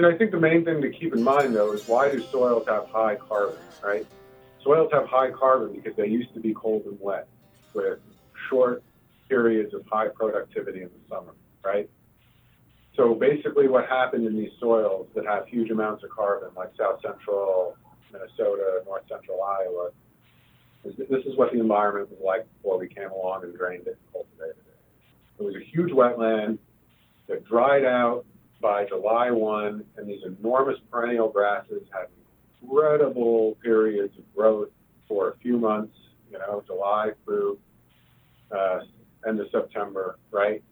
And I think the main thing to keep in mind, though, is why do soils have high carbon, right? Soils have high carbon because they used to be cold and wet with short periods of high productivity in the summer, right? So basically, what happened in these soils that have huge amounts of carbon, like south central Minnesota, north central Iowa, is this is what the environment was like before we came along and drained it and cultivated it. It was a huge wetland that dried out by July 1, and these enormous perennial grasses had incredible periods of growth for a few months, you know, July through uh, end of September, right?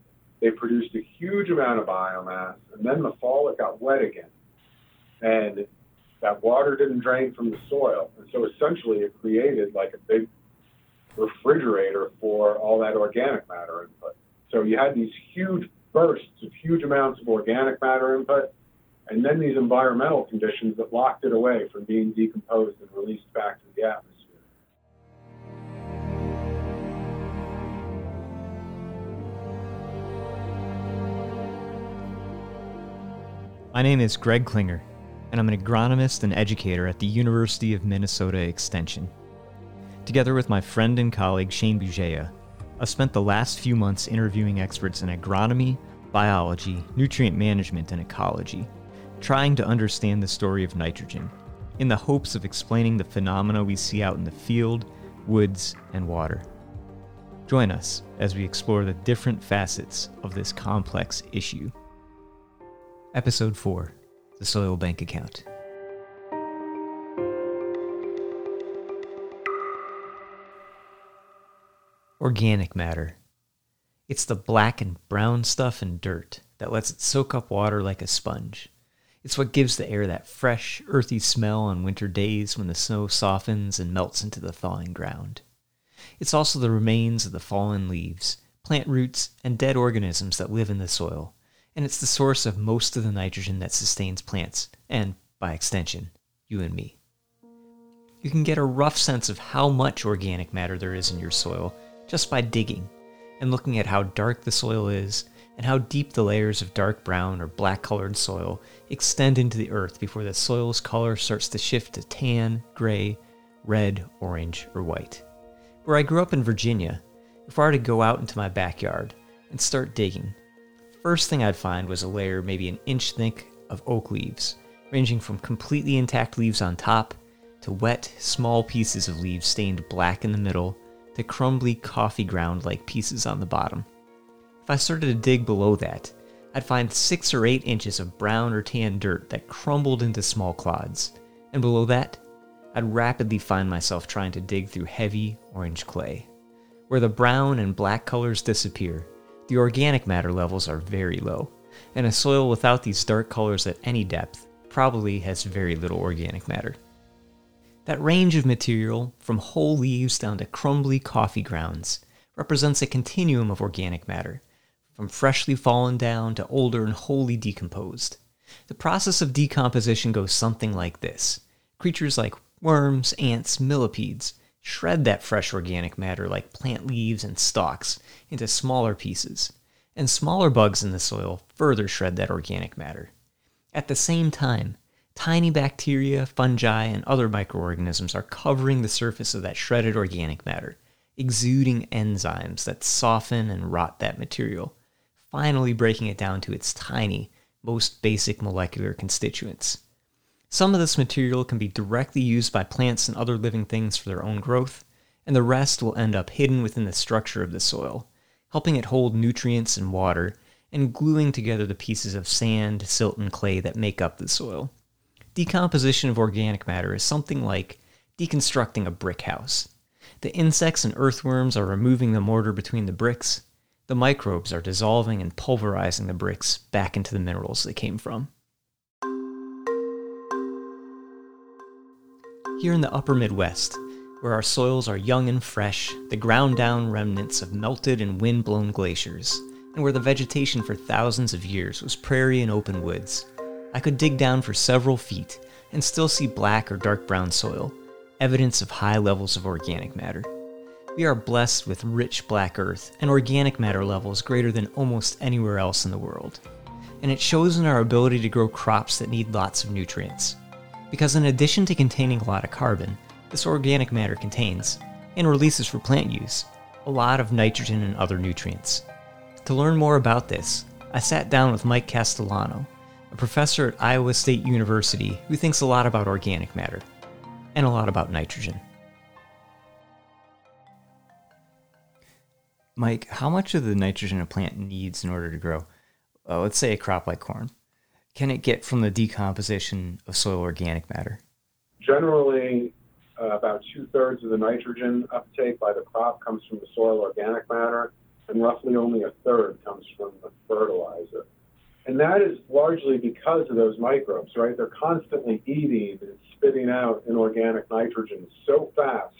They produced a huge amount of biomass, and then the fall it got wet again. And that water didn't drain from the soil. And so essentially it created like a big refrigerator for all that organic matter input. So you had these huge bursts of huge amounts of organic matter input, and then these environmental conditions that locked it away from being decomposed and released back to the atmosphere. My name is Greg Klinger, and I'm an agronomist and educator at the University of Minnesota Extension. Together with my friend and colleague Shane Bugeja, I've spent the last few months interviewing experts in agronomy, biology, nutrient management, and ecology, trying to understand the story of nitrogen, in the hopes of explaining the phenomena we see out in the field, woods, and water. Join us as we explore the different facets of this complex issue. Episode 4 The Soil Bank Account. Organic matter. It's the black and brown stuff and dirt that lets it soak up water like a sponge. It's what gives the air that fresh, earthy smell on winter days when the snow softens and melts into the thawing ground. It's also the remains of the fallen leaves, plant roots, and dead organisms that live in the soil and it's the source of most of the nitrogen that sustains plants, and, by extension, you and me. You can get a rough sense of how much organic matter there is in your soil just by digging and looking at how dark the soil is and how deep the layers of dark brown or black colored soil extend into the earth before the soil's color starts to shift to tan, gray, red, orange, or white. Where I grew up in Virginia, if I were to go out into my backyard and start digging, first thing I'd find was a layer maybe an inch thick of oak leaves, ranging from completely intact leaves on top to wet, small pieces of leaves stained black in the middle to crumbly coffee ground like pieces on the bottom. If I started to dig below that, I'd find six or eight inches of brown or tan dirt that crumbled into small clods, and below that, I'd rapidly find myself trying to dig through heavy orange clay. Where the brown and black colors disappear, the organic matter levels are very low, and a soil without these dark colors at any depth probably has very little organic matter. That range of material, from whole leaves down to crumbly coffee grounds, represents a continuum of organic matter, from freshly fallen down to older and wholly decomposed. The process of decomposition goes something like this creatures like worms, ants, millipedes shred that fresh organic matter like plant leaves and stalks into smaller pieces, and smaller bugs in the soil further shred that organic matter. At the same time, tiny bacteria, fungi, and other microorganisms are covering the surface of that shredded organic matter, exuding enzymes that soften and rot that material, finally breaking it down to its tiny, most basic molecular constituents. Some of this material can be directly used by plants and other living things for their own growth, and the rest will end up hidden within the structure of the soil, helping it hold nutrients and water, and gluing together the pieces of sand, silt, and clay that make up the soil. Decomposition of organic matter is something like deconstructing a brick house. The insects and earthworms are removing the mortar between the bricks. The microbes are dissolving and pulverizing the bricks back into the minerals they came from. Here in the upper Midwest, where our soils are young and fresh, the ground down remnants of melted and wind blown glaciers, and where the vegetation for thousands of years was prairie and open woods, I could dig down for several feet and still see black or dark brown soil, evidence of high levels of organic matter. We are blessed with rich black earth and organic matter levels greater than almost anywhere else in the world. and it shows in our ability to grow crops that need lots of nutrients. Because in addition to containing a lot of carbon, this organic matter contains, and releases for plant use, a lot of nitrogen and other nutrients. To learn more about this, I sat down with Mike Castellano, a professor at Iowa State University who thinks a lot about organic matter and a lot about nitrogen. Mike, how much of the nitrogen a plant needs in order to grow? Uh, let's say a crop like corn. Can it get from the decomposition of soil organic matter? Generally, uh, about two thirds of the nitrogen uptake by the crop comes from the soil organic matter, and roughly only a third comes from the fertilizer. And that is largely because of those microbes, right? They're constantly eating and spitting out inorganic nitrogen so fast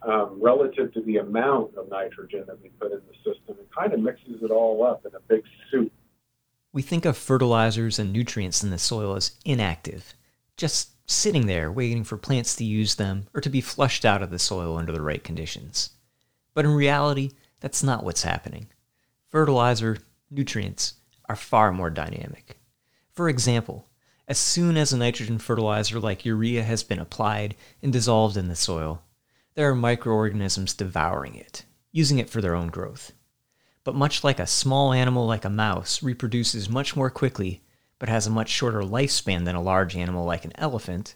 um, relative to the amount of nitrogen that we put in the system. It kind of mixes it all up in a big soup. We think of fertilizers and nutrients in the soil as inactive, just sitting there waiting for plants to use them or to be flushed out of the soil under the right conditions. But in reality, that's not what's happening. Fertilizer, nutrients, are far more dynamic. For example, as soon as a nitrogen fertilizer like urea has been applied and dissolved in the soil, there are microorganisms devouring it, using it for their own growth. But much like a small animal like a mouse reproduces much more quickly but has a much shorter lifespan than a large animal like an elephant,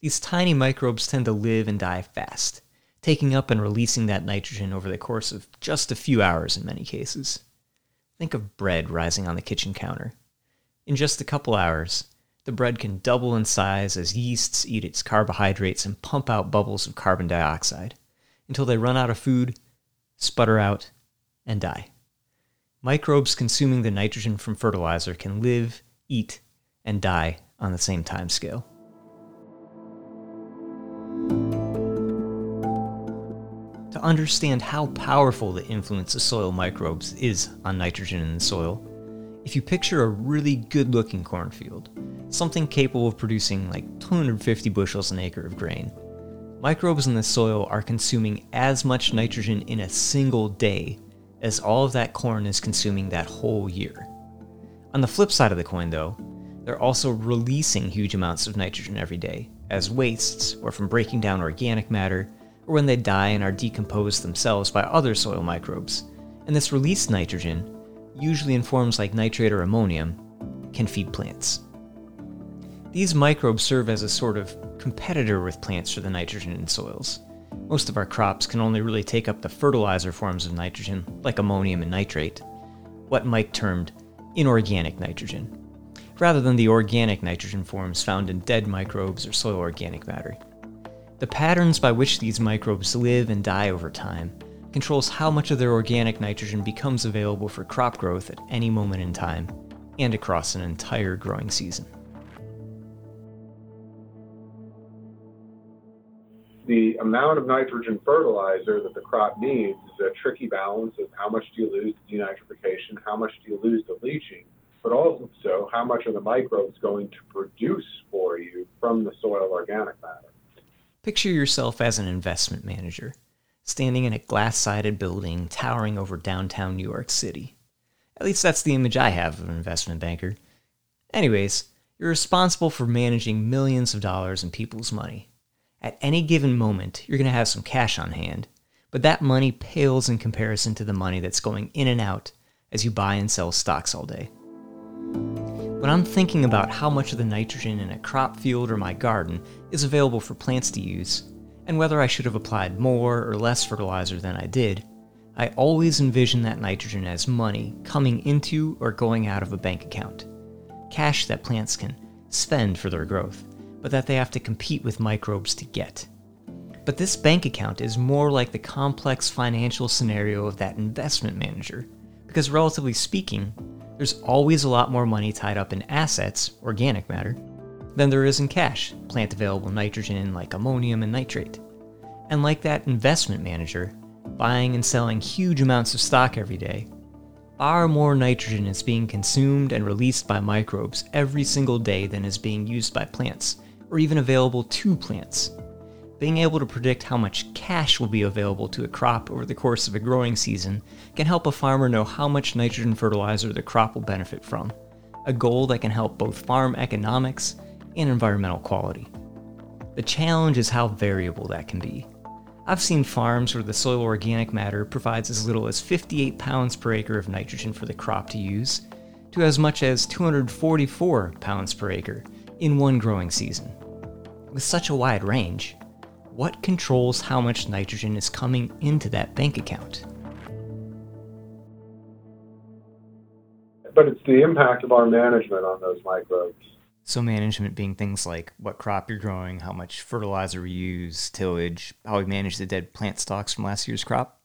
these tiny microbes tend to live and die fast, taking up and releasing that nitrogen over the course of just a few hours in many cases. Think of bread rising on the kitchen counter. In just a couple hours, the bread can double in size as yeasts eat its carbohydrates and pump out bubbles of carbon dioxide until they run out of food, sputter out, and die. Microbes consuming the nitrogen from fertilizer can live, eat, and die on the same time understand how powerful the influence of soil microbes is on nitrogen in the soil, if you picture a really good looking cornfield, something capable of producing like 250 bushels an acre of grain, microbes in the soil are consuming as much nitrogen in a single day as all of that corn is consuming that whole year. On the flip side of the coin, though, they're also releasing huge amounts of nitrogen every day as wastes or from breaking down organic matter or when they die and are decomposed themselves by other soil microbes. And this released nitrogen, usually in forms like nitrate or ammonium, can feed plants. These microbes serve as a sort of competitor with plants for the nitrogen in soils. Most of our crops can only really take up the fertilizer forms of nitrogen, like ammonium and nitrate, what Mike termed inorganic nitrogen, rather than the organic nitrogen forms found in dead microbes or soil organic matter. The patterns by which these microbes live and die over time controls how much of their organic nitrogen becomes available for crop growth at any moment in time and across an entire growing season. The amount of nitrogen fertilizer that the crop needs is a tricky balance of how much do you lose to denitrification, how much do you lose to leaching, but also how much are the microbes going to produce for you from the soil organic matter. Picture yourself as an investment manager, standing in a glass sided building towering over downtown New York City. At least that's the image I have of an investment banker. Anyways, you're responsible for managing millions of dollars in people's money. At any given moment, you're going to have some cash on hand, but that money pales in comparison to the money that's going in and out as you buy and sell stocks all day. When I'm thinking about how much of the nitrogen in a crop field or my garden is available for plants to use, and whether I should have applied more or less fertilizer than I did, I always envision that nitrogen as money coming into or going out of a bank account. Cash that plants can spend for their growth, but that they have to compete with microbes to get. But this bank account is more like the complex financial scenario of that investment manager, because relatively speaking, there's always a lot more money tied up in assets, organic matter, than there is in cash, plant available nitrogen like ammonium and nitrate. And like that investment manager, buying and selling huge amounts of stock every day, far more nitrogen is being consumed and released by microbes every single day than is being used by plants, or even available to plants. Being able to predict how much cash will be available to a crop over the course of a growing season can help a farmer know how much nitrogen fertilizer the crop will benefit from, a goal that can help both farm economics and environmental quality. The challenge is how variable that can be. I've seen farms where the soil organic matter provides as little as 58 pounds per acre of nitrogen for the crop to use, to as much as 244 pounds per acre in one growing season. With such a wide range, what controls how much nitrogen is coming into that bank account? But it's the impact of our management on those microbes. So, management being things like what crop you're growing, how much fertilizer we use, tillage, how we manage the dead plant stocks from last year's crop?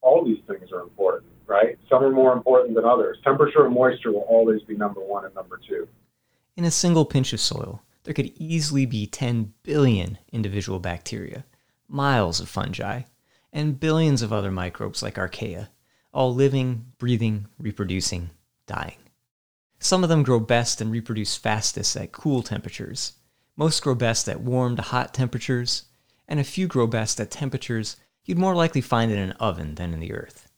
All these things are important, right? Some are more important than others. Temperature and moisture will always be number one and number two. In a single pinch of soil, there could easily be 10 billion individual bacteria, miles of fungi, and billions of other microbes like archaea, all living, breathing, reproducing, dying. Some of them grow best and reproduce fastest at cool temperatures. Most grow best at warm to hot temperatures, and a few grow best at temperatures you'd more likely find in an oven than in the earth.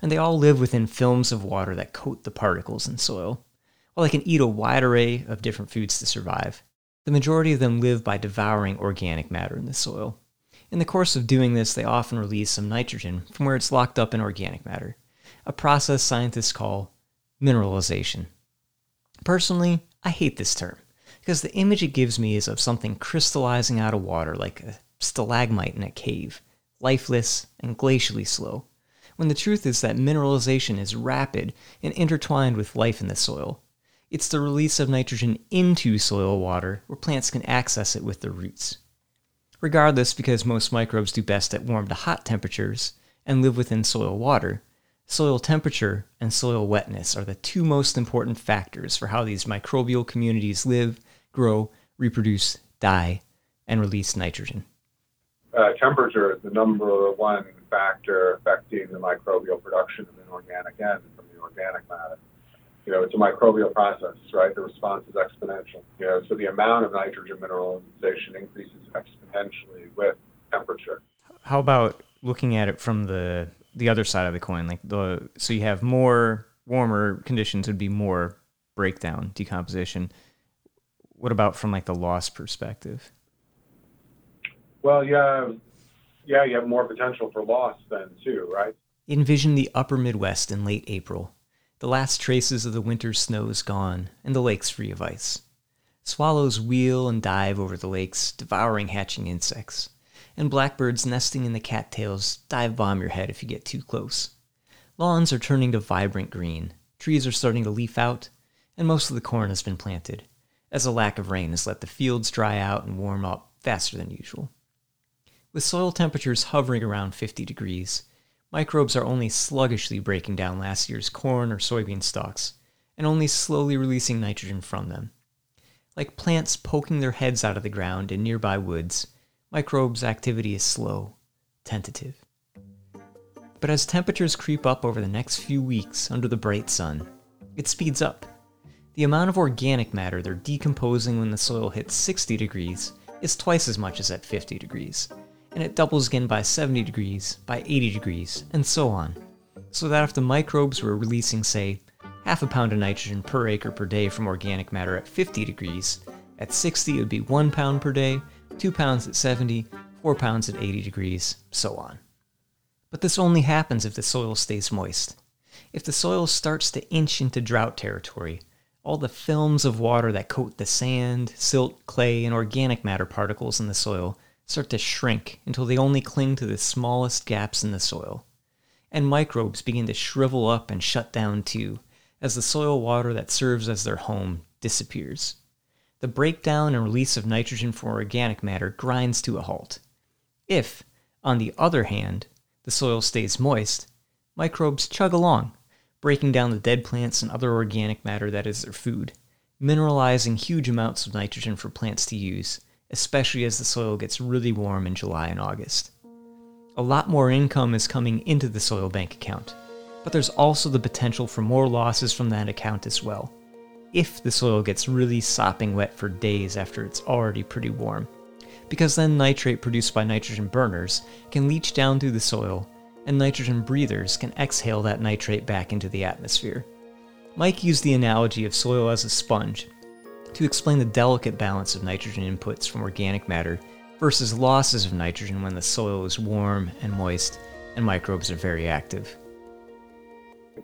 And they all live within films of water that coat the particles in soil. While they can eat a wide array of different foods to survive, the majority of them live by devouring organic matter in the soil. In the course of doing this, they often release some nitrogen from where it's locked up in organic matter, a process scientists call mineralization. Personally, I hate this term because the image it gives me is of something crystallizing out of water like a stalagmite in a cave, lifeless and glacially slow, when the truth is that mineralization is rapid and intertwined with life in the soil, it's the release of nitrogen into soil water where plants can access it with their roots. Regardless, because most microbes do best at warm to hot temperatures and live within soil water, soil temperature and soil wetness are the two most important factors for how these microbial communities live, grow, reproduce, die, and release nitrogen. Uh, temperature is the number one factor affecting the microbial production of inorganic N from the organic matter you know, it's a microbial process, right? The response is exponential. You know, so the amount of nitrogen mineralization increases exponentially with temperature. How about looking at it from the the other side of the coin? Like the so you have more warmer conditions would be more breakdown, decomposition. What about from like the loss perspective? Well, yeah, yeah, you have more potential for loss then too, right? Envision the upper Midwest in late April the last traces of the winter's snows gone, and the lakes free of ice. Swallows wheel and dive over the lakes, devouring hatching insects, and blackbirds nesting in the cattails dive bomb your head if you get too close. Lawns are turning to vibrant green, trees are starting to leaf out, and most of the corn has been planted, as a lack of rain has let the fields dry out and warm up faster than usual. With soil temperatures hovering around 50 degrees, Microbes are only sluggishly breaking down last year's corn or soybean stalks, and only slowly releasing nitrogen from them. Like plants poking their heads out of the ground in nearby woods, microbes' activity is slow, tentative. But as temperatures creep up over the next few weeks under the bright sun, it speeds up. The amount of organic matter they're decomposing when the soil hits 60 degrees is twice as much as at 50 degrees, and it doubles again by 70 degrees, by 80 degrees, and so on. So that if the microbes were releasing, say, half a pound of nitrogen per acre per day from organic matter at 50 degrees, at 60 it would be 1 pound per day, 2 pounds at 70, 4 pounds at 80 degrees, so on. But this only happens if the soil stays moist. If the soil starts to inch into drought territory, all the films of water that coat the sand, silt, clay, and organic matter particles in the soil start to shrink until they only cling to the smallest gaps in the soil. And microbes begin to shrivel up and shut down too, as the soil water that serves as their home disappears. The breakdown and release of nitrogen from organic matter grinds to a halt. If, on the other hand, the soil stays moist, microbes chug along, breaking down the dead plants and other organic matter that is their food, mineralizing huge amounts of nitrogen for plants to use, especially as the soil gets really warm in July and August. A lot more income is coming into the soil bank account, but there's also the potential for more losses from that account as well, if the soil gets really sopping wet for days after it's already pretty warm. because then nitrate produced by nitrogen burners can leach down through the soil, and nitrogen breathers can exhale that nitrate back into the atmosphere. Mike used the analogy of soil as a sponge to explain the delicate balance of nitrogen inputs from organic matter versus losses of nitrogen when the soil is warm and moist and microbes are very active.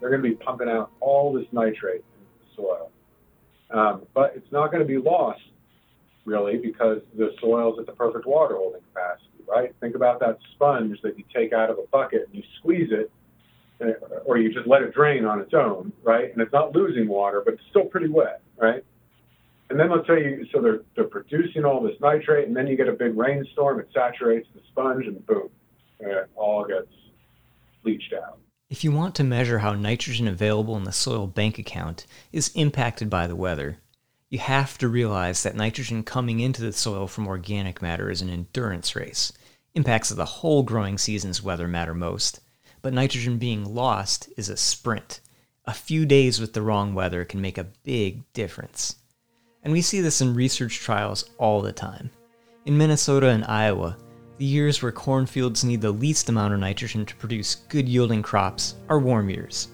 They're going to be pumping out all this nitrate in the soil. Um, but it's not going to be lost, really, because the soil's at the perfect water holding capacity, right? Think about that sponge that you take out of a bucket and you squeeze it, or you just let it drain on its own, right? And it's not losing water, but it's still pretty wet, right? And then let's say you, so they're, they're producing all this nitrate, and then you get a big rainstorm, it saturates the sponge, and boom, it all gets leached out. If you want to measure how nitrogen available in the soil bank account is impacted by the weather, you have to realize that nitrogen coming into the soil from organic matter is an endurance race. Impacts of the whole growing season's weather matter most, but nitrogen being lost is a sprint. A few days with the wrong weather can make a big difference. And we see this in research trials all the time. In Minnesota and Iowa, the years where cornfields need the least amount of nitrogen to produce good yielding crops are warm years,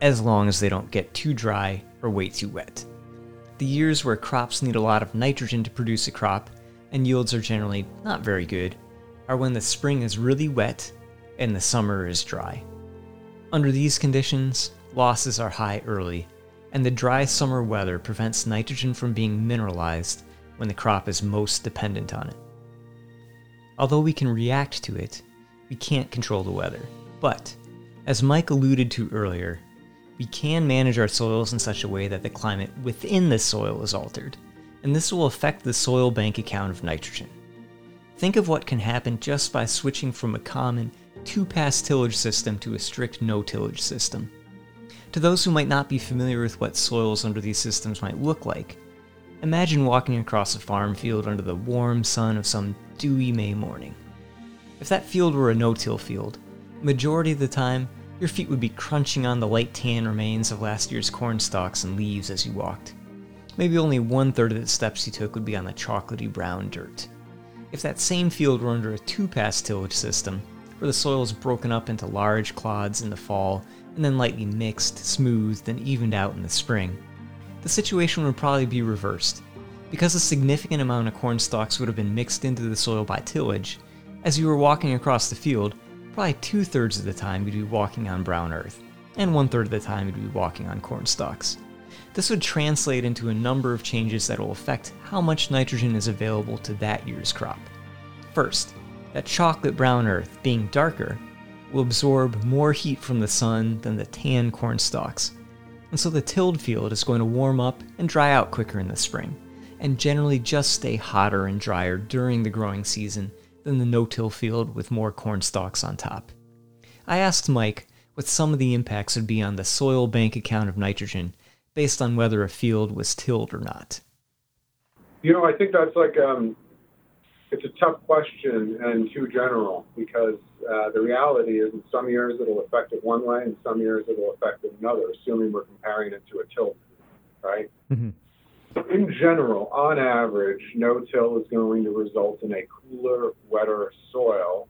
as long as they don't get too dry or way too wet. The years where crops need a lot of nitrogen to produce a crop and yields are generally not very good are when the spring is really wet and the summer is dry. Under these conditions, losses are high early and the dry summer weather prevents nitrogen from being mineralized when the crop is most dependent on it. Although we can react to it, we can't control the weather. But, as Mike alluded to earlier, we can manage our soils in such a way that the climate within the soil is altered, and this will affect the soil bank account of nitrogen. Think of what can happen just by switching from a common two pass tillage system to a strict no tillage system. To those who might not be familiar with what soils under these systems might look like, imagine walking across a farm field under the warm sun of some dewy May morning. If that field were a no till field, majority of the time, your feet would be crunching on the light tan remains of last year's corn stalks and leaves as you walked. Maybe only one third of the steps you took would be on the chocolatey brown dirt. If that same field were under a two pass tillage system, where the soil is broken up into large clods in the fall and then lightly mixed, smoothed, and evened out in the spring. The situation would probably be reversed. Because a significant amount of corn stalks would have been mixed into the soil by tillage, as you were walking across the field, probably two thirds of the time you'd be walking on brown earth, and one third of the time you'd be walking on corn stalks. This would translate into a number of changes that will affect how much nitrogen is available to that year's crop. First, that chocolate brown earth, being darker, will absorb more heat from the sun than the tan corn stalks. And so the tilled field is going to warm up and dry out quicker in the spring, and generally just stay hotter and drier during the growing season than the no till field with more corn stalks on top. I asked Mike what some of the impacts would be on the soil bank account of nitrogen based on whether a field was tilled or not. You know, I think that's like um, it's a tough question and too general because uh, the reality is in some years it'll affect it one way and some years it'll affect it another, assuming we're comparing it to a till, right? Mm-hmm. In general, on average, no-till is going to result in a cooler, wetter soil,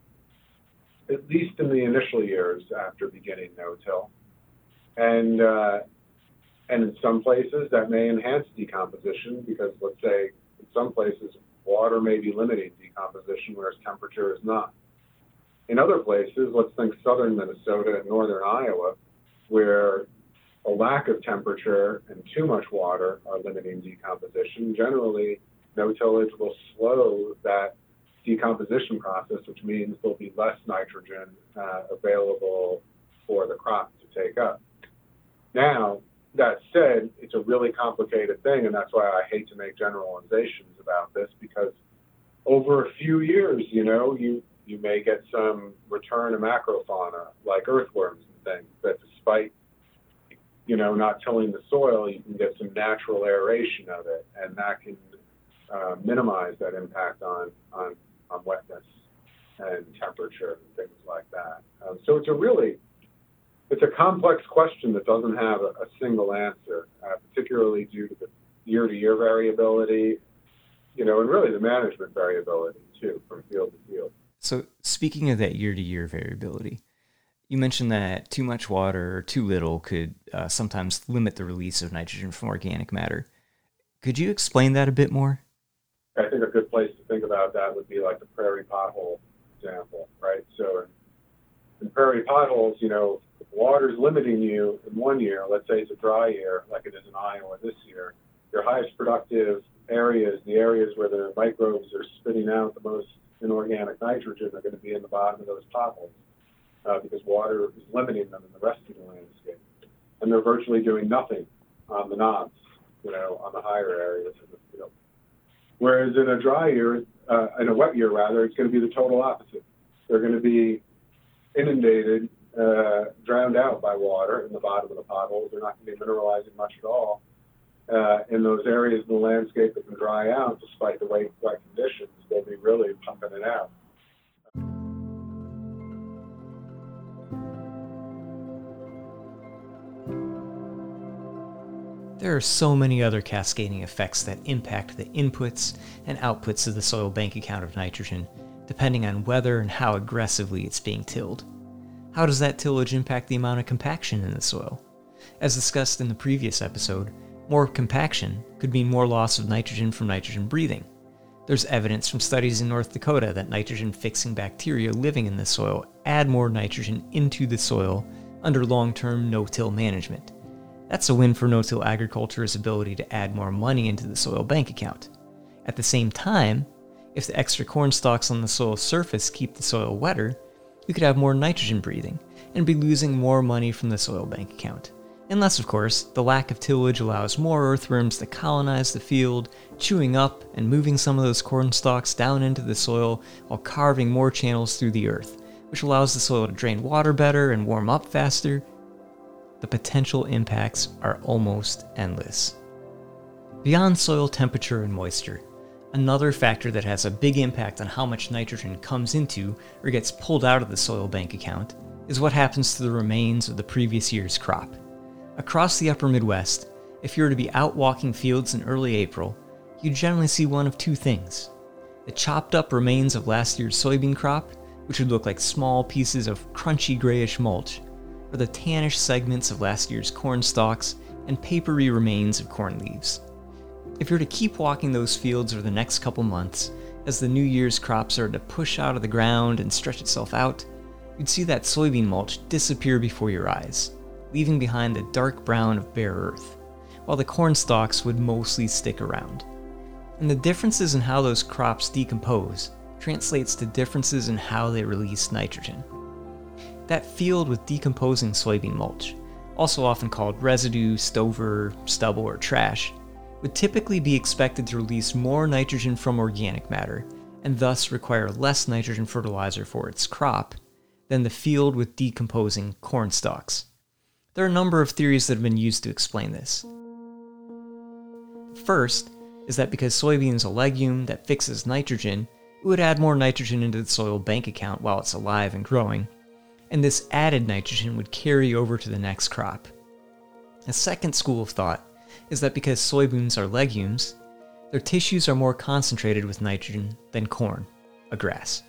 at least in the initial years after beginning no-till. And uh, and in some places that may enhance decomposition because let's say in some places water may be limiting decomposition, whereas temperature is not. In other places, let's think southern Minnesota and northern Iowa, where a lack of temperature and too much water are limiting decomposition, generally no tillage will slow that decomposition process, which means there'll be less nitrogen uh, available for the crop to take up. Now, that said, it's a really complicated thing, and that's why I hate to make generalizations about this because over a few years, you know, you you may get some return of macrofauna like earthworms and things that despite you know not tilling the soil, you can get some natural aeration of it, and that can uh, minimize that impact on on on wetness and temperature and things like that. Um, so it's a really it's a complex question that doesn't have a, a single answer, uh, particularly due to the year-to-year variability you know, and really the management variability too from field to field. So, speaking of that year to year variability, you mentioned that too much water or too little could uh, sometimes limit the release of nitrogen from organic matter. Could you explain that a bit more? I think a good place to think about that would be like the prairie pothole example, right? So in, in prairie potholes, you know, water's limiting you in one year, let's say it's a dry year, like it is in Iowa this year, your highest productive areas, the areas where the microbes are spitting out the most inorganic nitrogen, are going to be in the bottom of those potholes uh, because water is limiting them in the rest of the landscape. And they're virtually doing nothing on the knobs, you know, on the higher areas of the field. Whereas in a dry year, uh, in a wet year rather, it's going to be the total opposite. They're going to be inundated, uh, drowned out by water in the bottom of the potholes. They're not going to be mineralizing much at all. Uh, in those areas of the landscape that can dry out despite the wet, wet conditions, they'll be really pumping it out. There are so many other cascading effects that impact the inputs and outputs of the soil bank account of nitrogen, depending on whether and how aggressively it's being tilled. How does that tillage impact the amount of compaction in the soil? As discussed in the previous episode, more compaction could mean more loss of nitrogen from nitrogen breathing. There's evidence from studies in North Dakota that nitrogen fixing bacteria living in the soil add more nitrogen into the soil under long term no till management. That's a win for no till agriculture's ability to add more money into the soil bank account. At the same time, if the extra corn stalks on the soil surface keep the soil wetter, we could have more nitrogen breathing and be losing more money from the soil bank account. Unless, of course, the lack of tillage allows more earthworms to colonize the field, chewing up and moving some of those corn stalks down into the soil while carving more channels through the earth, which allows the soil to drain water better and warm up faster, the potential impacts are almost endless. Beyond soil temperature and moisture, another factor that has a big impact on how much nitrogen comes into or gets pulled out of the soil bank account is what happens to the remains of the previous year's crop. Across the upper Midwest, if you were to be out walking fields in early April, you generally see one of two things the chopped up remains of last year's soybean crop, which would look like small pieces of crunchy grayish mulch, or the tannish segments of last year's corn stalks and papery remains of corn leaves. If you're to keep walking those fields over the next couple months, as the new year's crop started to push out of the ground and stretch itself out, you'd see that soybean mulch disappear before your eyes, leaving behind the dark brown of bare earth, while the corn stalks would mostly stick around. And the differences in how those crops decompose translates to differences in how they release nitrogen. That field with decomposing soybean mulch, also often called residue, stover, stubble, or trash, would typically be expected to release more nitrogen from organic matter and thus require less nitrogen fertilizer for its crop than the field with decomposing corn stalks. There are a number of theories that have been used to explain this. First is that because soybean is a legume that fixes nitrogen, it would add more nitrogen into the soil bank account while it's alive and growing, and this added nitrogen would carry over to the next crop. A second school of thought is that because soybeans are legumes, their tissues are more concentrated with nitrogen than corn, a grass.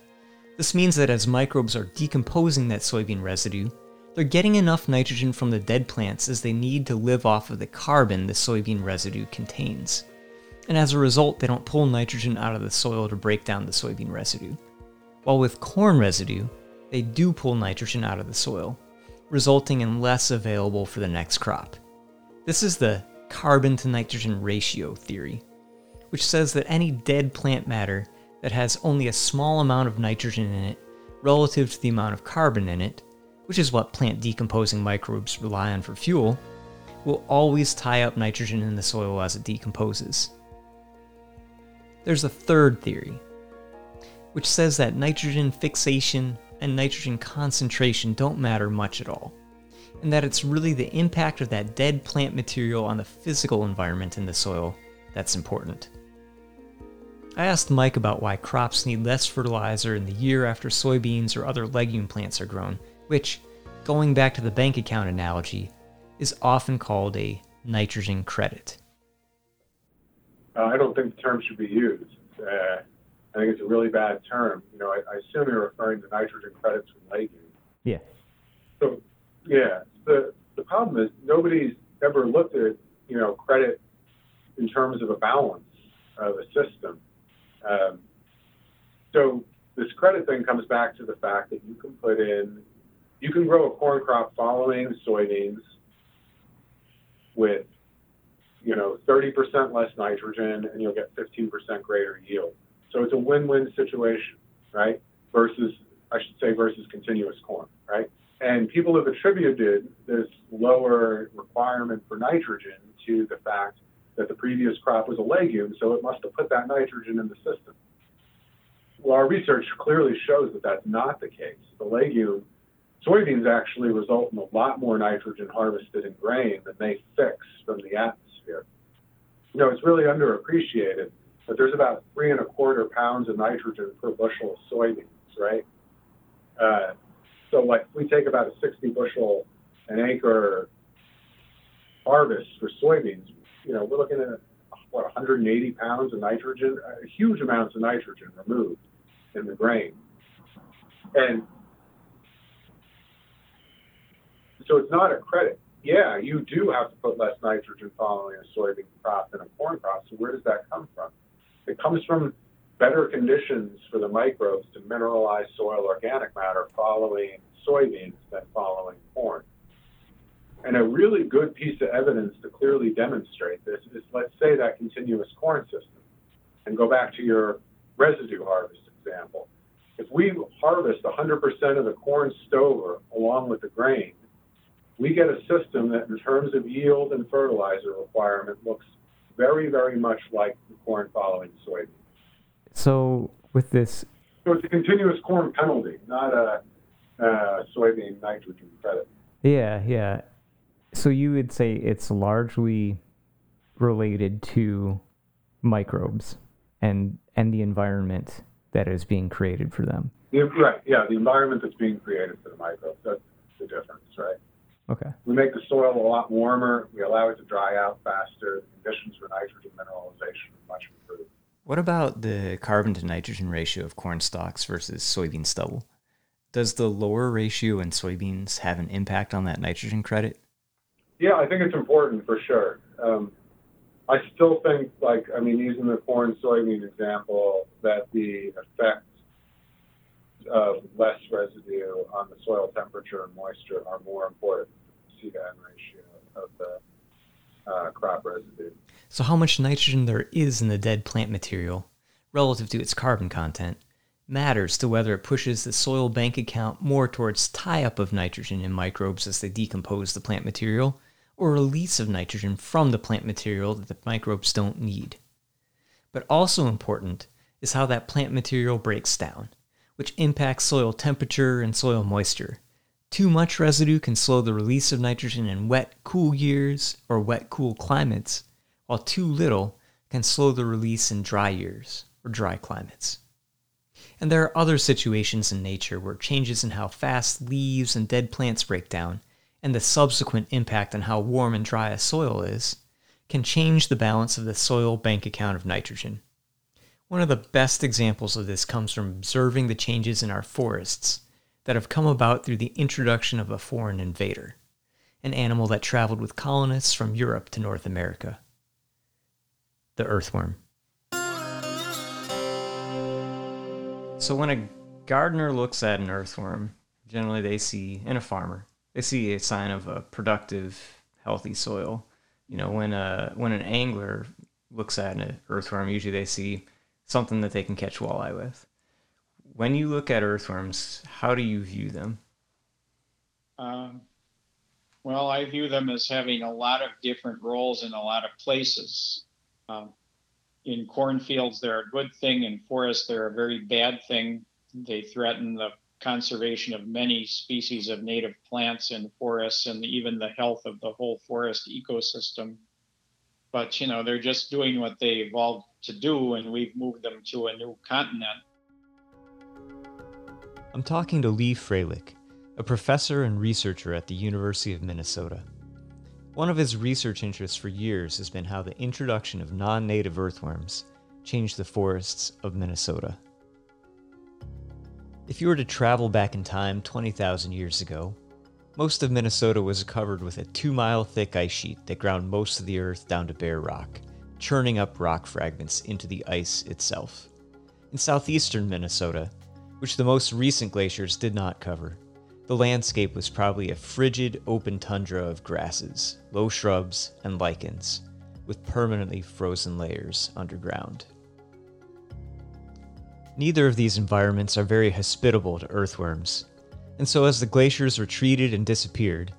This means that as microbes are decomposing that soybean residue, they're getting enough nitrogen from the dead plants as they need to live off of the carbon the soybean residue contains. And as a result, they don't pull nitrogen out of the soil to break down the soybean residue. While with corn residue, they do pull nitrogen out of the soil, resulting in less available for the next crop. This is the carbon to nitrogen ratio theory, which says that any dead plant matter that has only a small amount of nitrogen in it relative to the amount of carbon in it, which is what plant decomposing microbes rely on for fuel, will always tie up nitrogen in the soil as it decomposes. There's a third theory, which says that nitrogen fixation and nitrogen concentration don't matter much at all, and that it's really the impact of that dead plant material on the physical environment in the soil that's important. I asked Mike about why crops need less fertilizer in the year after soybeans or other legume plants are grown, which, going back to the bank account analogy, is often called a nitrogen credit. Uh, I don't think the term should be used. uh, I think it's a really bad term. You know, I, I assume you're referring to nitrogen credits from legumes. Yeah. So, yeah, the the problem is nobody's ever looked at you know credit in terms of a balance of a system. Um, so this credit thing comes back to the fact that you can put in, you can grow a corn crop following soybeans with, you know, 30% less nitrogen and you'll get 15% greater yield. So it's a win-win situation, right? Versus, I should say, versus continuous corn, right? And people have attributed this lower requirement for nitrogen to the fact that the previous crop was a legume, so it must have put that nitrogen in the system. Well, our research clearly shows that that's not the case. The legume, soybeans actually result in a lot more nitrogen harvested in grain than they fix from the atmosphere. You know, it's really underappreciated, but there's about three and a quarter pounds of nitrogen per bushel of soybeans, right? Uh, so, like, we take about a 60 bushel an acre harvest for soybeans, you know, we're looking at what 180 pounds of nitrogen, uh, huge amounts of nitrogen removed in the grain, and so it's not a credit. Yeah, you do have to put less nitrogen following a soybean crop than a corn crop. So where does that come from? It comes from better conditions for the microbes to mineralize soil organic matter following soybeans than following corn. And a really good piece of evidence to clearly demonstrate this is let's say that continuous corn system and go back to your residue harvest example. If we harvest 100% of the corn stover along with the grain, we get a system that, in terms of yield and fertilizer requirement, looks very, very much like the corn following soybean. So, with this. So, it's a continuous corn penalty, not a uh, soybean nitrogen credit. Yeah, yeah. So you would say it's largely related to microbes and and the environment that is being created for them. Yeah, right. Yeah, the environment that's being created for the microbes. That's the difference, right? Okay. We make the soil a lot warmer. We allow it to dry out faster. The conditions for nitrogen mineralization are much improved. What about the carbon to nitrogen ratio of corn stalks versus soybean stubble? Does the lower ratio in soybeans have an impact on that nitrogen credit? Yeah, I think it's important for sure. Um, I still think, like, I mean, using the corn soybean example, that the effect of less residue on the soil temperature and moisture are more important to N ratio of the uh, crop residue. So, how much nitrogen there is in the dead plant material relative to its carbon content matters to whether it pushes the soil bank account more towards tie up of nitrogen in microbes as they decompose the plant material or release of nitrogen from the plant material that the microbes don't need. But also important is how that plant material breaks down, which impacts soil temperature and soil moisture. Too much residue can slow the release of nitrogen in wet, cool years or wet, cool climates, while too little can slow the release in dry years or dry climates. And there are other situations in nature where changes in how fast leaves and dead plants break down and the subsequent impact on how warm and dry a soil is, can change the balance of the soil bank account of nitrogen. One of the best examples of this comes from observing the changes in our forests that have come about through the introduction of a foreign invader, an animal that traveled with colonists from Europe to North America the earthworm. So, when a gardener looks at an earthworm, generally they see, and a farmer, they see a sign of a productive, healthy soil. You know, when a when an angler looks at an earthworm, usually they see something that they can catch walleye with. When you look at earthworms, how do you view them? Um, well, I view them as having a lot of different roles in a lot of places. Um, in cornfields, they're a good thing. In forests, they're a very bad thing. They threaten the conservation of many species of native plants in forests and even the health of the whole forest ecosystem. But, you know, they're just doing what they evolved to do, and we've moved them to a new continent. I'm talking to Lee Frelich, a professor and researcher at the University of Minnesota. One of his research interests for years has been how the introduction of non native earthworms changed the forests of Minnesota. If you were to travel back in time 20,000 years ago, most of Minnesota was covered with a two mile thick ice sheet that ground most of the earth down to bare rock, churning up rock fragments into the ice itself. In southeastern Minnesota, which the most recent glaciers did not cover, the landscape was probably a frigid open tundra of grasses, low shrubs, and lichens, with permanently frozen layers underground. Neither of these environments are very hospitable to earthworms, and so as the glaciers retreated and disappeared,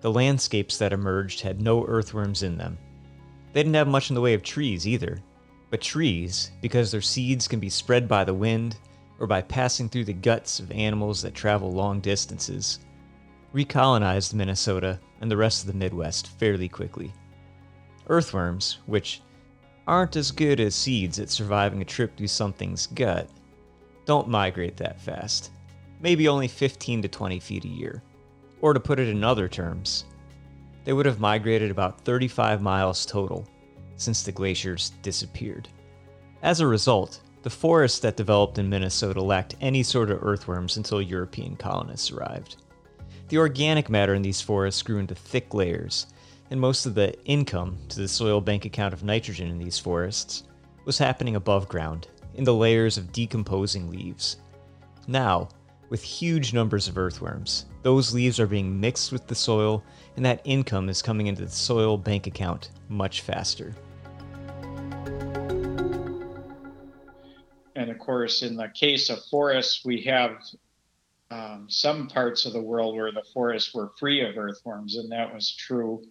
the landscapes that emerged had no earthworms in them. They didn't have much in the way of trees either, but trees, because their seeds can be spread by the wind or by passing through the guts of animals that travel long distances, recolonized Minnesota and the rest of the Midwest fairly quickly. Earthworms, which aren't as good as seeds at surviving a trip through something's gut, don't migrate that fast. Maybe only 15 to 20 feet a year. Or to put it in other terms, they would have migrated about 35 miles total since the glaciers disappeared. As a result, the forests that developed in Minnesota lacked any sort of earthworms until European colonists arrived. The organic matter in these forests grew into thick layers, and most of the income to the soil bank account of nitrogen in these forests was happening above ground in the layers of decomposing leaves. Now, with huge numbers of earthworms, those leaves are being mixed with the soil, and that income is coming into the soil bank account much faster. And of course, in the case of forests, we have um, some parts of the world where the forests were free of earthworms, and that was true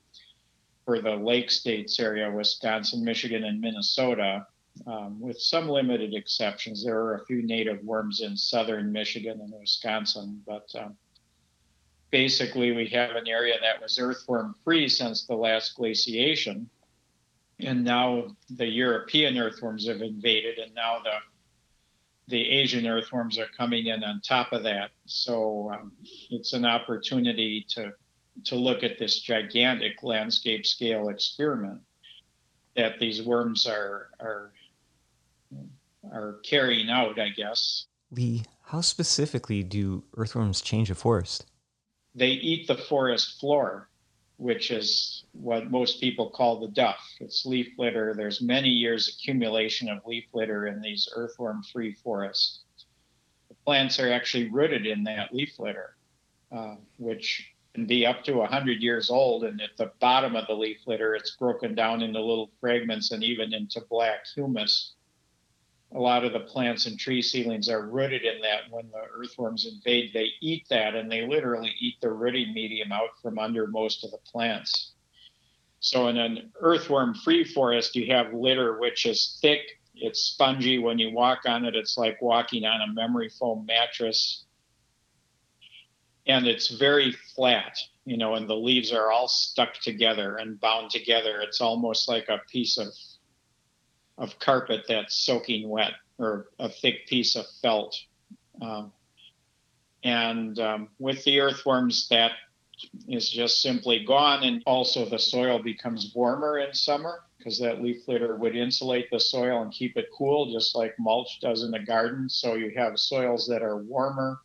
for the lake states area, Wisconsin, Michigan, and Minnesota um, with some limited exceptions. There are a few native worms in southern Michigan and Wisconsin, but um, basically we have an area that was earthworm free since the last glaciation. And now the European earthworms have invaded, and now the the Asian earthworms are coming in on top of that. So um, it's an opportunity to to look at this gigantic landscape scale experiment that these worms are are are carrying out, I guess. Lee, how specifically do earthworms change a forest? They eat the forest floor, which is what most people call the duff. It's leaf litter. There's many years accumulation of leaf litter in these earthworm-free forests. The plants are actually rooted in that leaf litter, uh, which can be up to 100 years old. And at the bottom of the leaf litter, it's broken down into little fragments and even into black humus a lot of the plants and tree seedlings are rooted in that. When the earthworms invade, they eat that and they literally eat the rooting medium out from under most of the plants. So, in an earthworm free forest, you have litter which is thick, it's spongy. When you walk on it, it's like walking on a memory foam mattress. And it's very flat, you know, and the leaves are all stuck together and bound together. It's almost like a piece of of carpet that's soaking wet or a thick piece of felt. Um, and um, with the earthworms, that is just simply gone. And also, the soil becomes warmer in summer because that leaf litter would insulate the soil and keep it cool, just like mulch does in the garden. So you have soils that are warmer,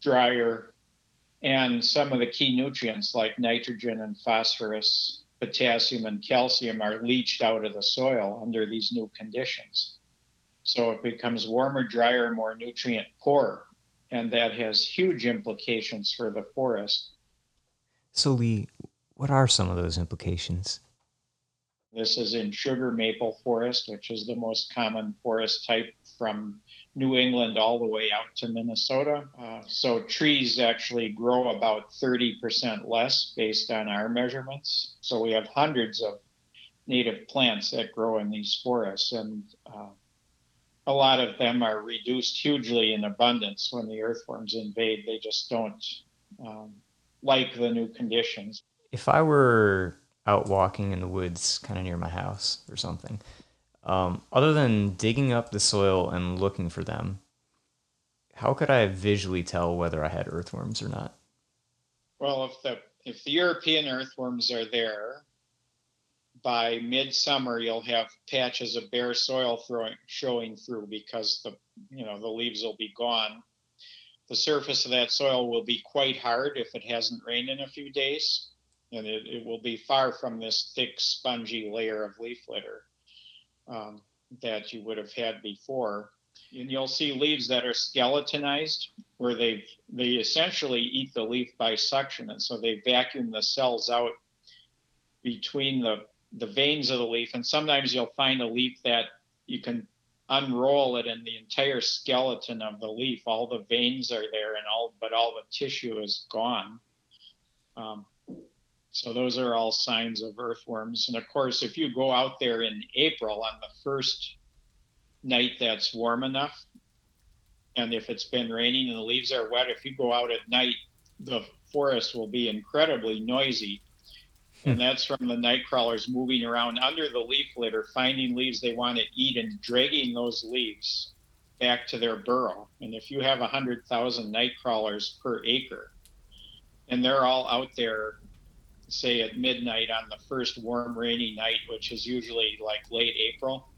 drier, and some of the key nutrients like nitrogen and phosphorus potassium and calcium are leached out of the soil under these new conditions. So it becomes warmer, drier, more nutrient poor, and that has huge implications for the forest. So, Lee, what are some of those implications? This is in sugar maple forest, which is the most common forest type from New England all the way out to Minnesota. Uh, so trees actually grow about 30% less based on our measurements. So we have hundreds of native plants that grow in these forests, and uh, a lot of them are reduced hugely in abundance when the earthworms invade. They just don't um, like the new conditions. If I were out walking in the woods, kind of near my house or something, um, other than digging up the soil and looking for them, how could I visually tell whether I had earthworms or not? Well, if the if the European earthworms are there, by midsummer you'll have patches of bare soil throwing, showing through because the you know the leaves will be gone. The surface of that soil will be quite hard if it hasn't rained in a few days, and it, it will be far from this thick spongy layer of leaf litter um, that you would have had before. And you'll see leaves that are skeletonized, where they they essentially eat the leaf by suction, and so they vacuum the cells out between the the veins of the leaf. And sometimes you'll find a leaf that you can unroll it, and the entire skeleton of the leaf, all the veins are there, and all but all the tissue is gone. Um, so those are all signs of earthworms. And of course, if you go out there in April on the first night that's warm enough, and if it's been raining and the leaves are wet, if you go out at night, the forest will be incredibly noisy. And hmm. that's from the night crawlers moving around under the leaf litter, finding leaves they want to eat and dragging those leaves back to their burrow. And if you have 100,000 night crawlers per acre, and they're all out there, say at midnight on the first warm, rainy night, which is usually like late April,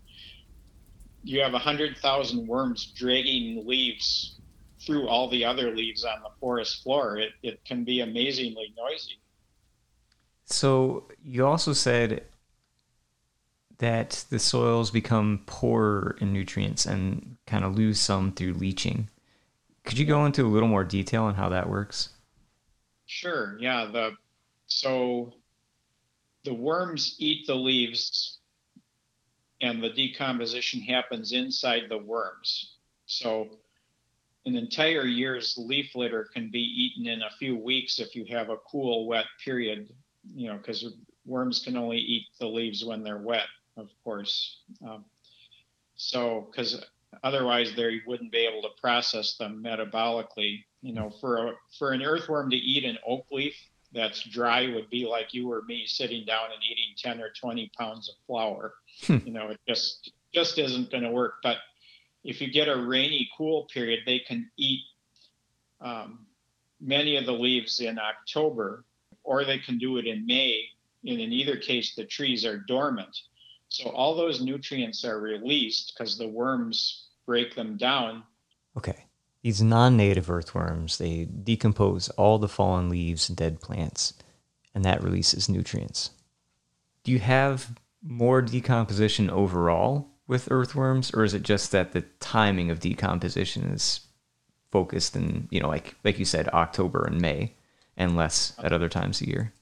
you have 100,000 worms dragging leaves through all the other leaves on the forest floor. It, it can be amazingly noisy. So you also said that the soils become poorer in nutrients and kind of lose some through leaching. Could you go into a little more detail on how that works? Sure. Yeah. The so the worms eat the leaves and the decomposition happens inside the worms. So an entire year's leaf litter can be eaten in a few weeks if you have a cool, wet period, you know, because worms can only eat the leaves when they're wet, of course. Um, so, because otherwise they wouldn't be able to process them metabolically. You know, for a, for an earthworm to eat an oak leaf that's dry would be like you or me sitting down and eating 10 or 20 pounds of flour. Hmm. You know, it just just isn't going to work. But if you get a rainy, cool period, they can eat um, many of the leaves in October, or they can do it in May. And in either case, the trees are dormant. So all those nutrients are released because the worms break them down. Okay. These non native earthworms, they decompose all the fallen leaves and dead plants, and that releases nutrients. Do you have more decomposition overall with earthworms, or is it just that the timing of decomposition is focused in, you know, like like you said, October and May, and less at other times of year?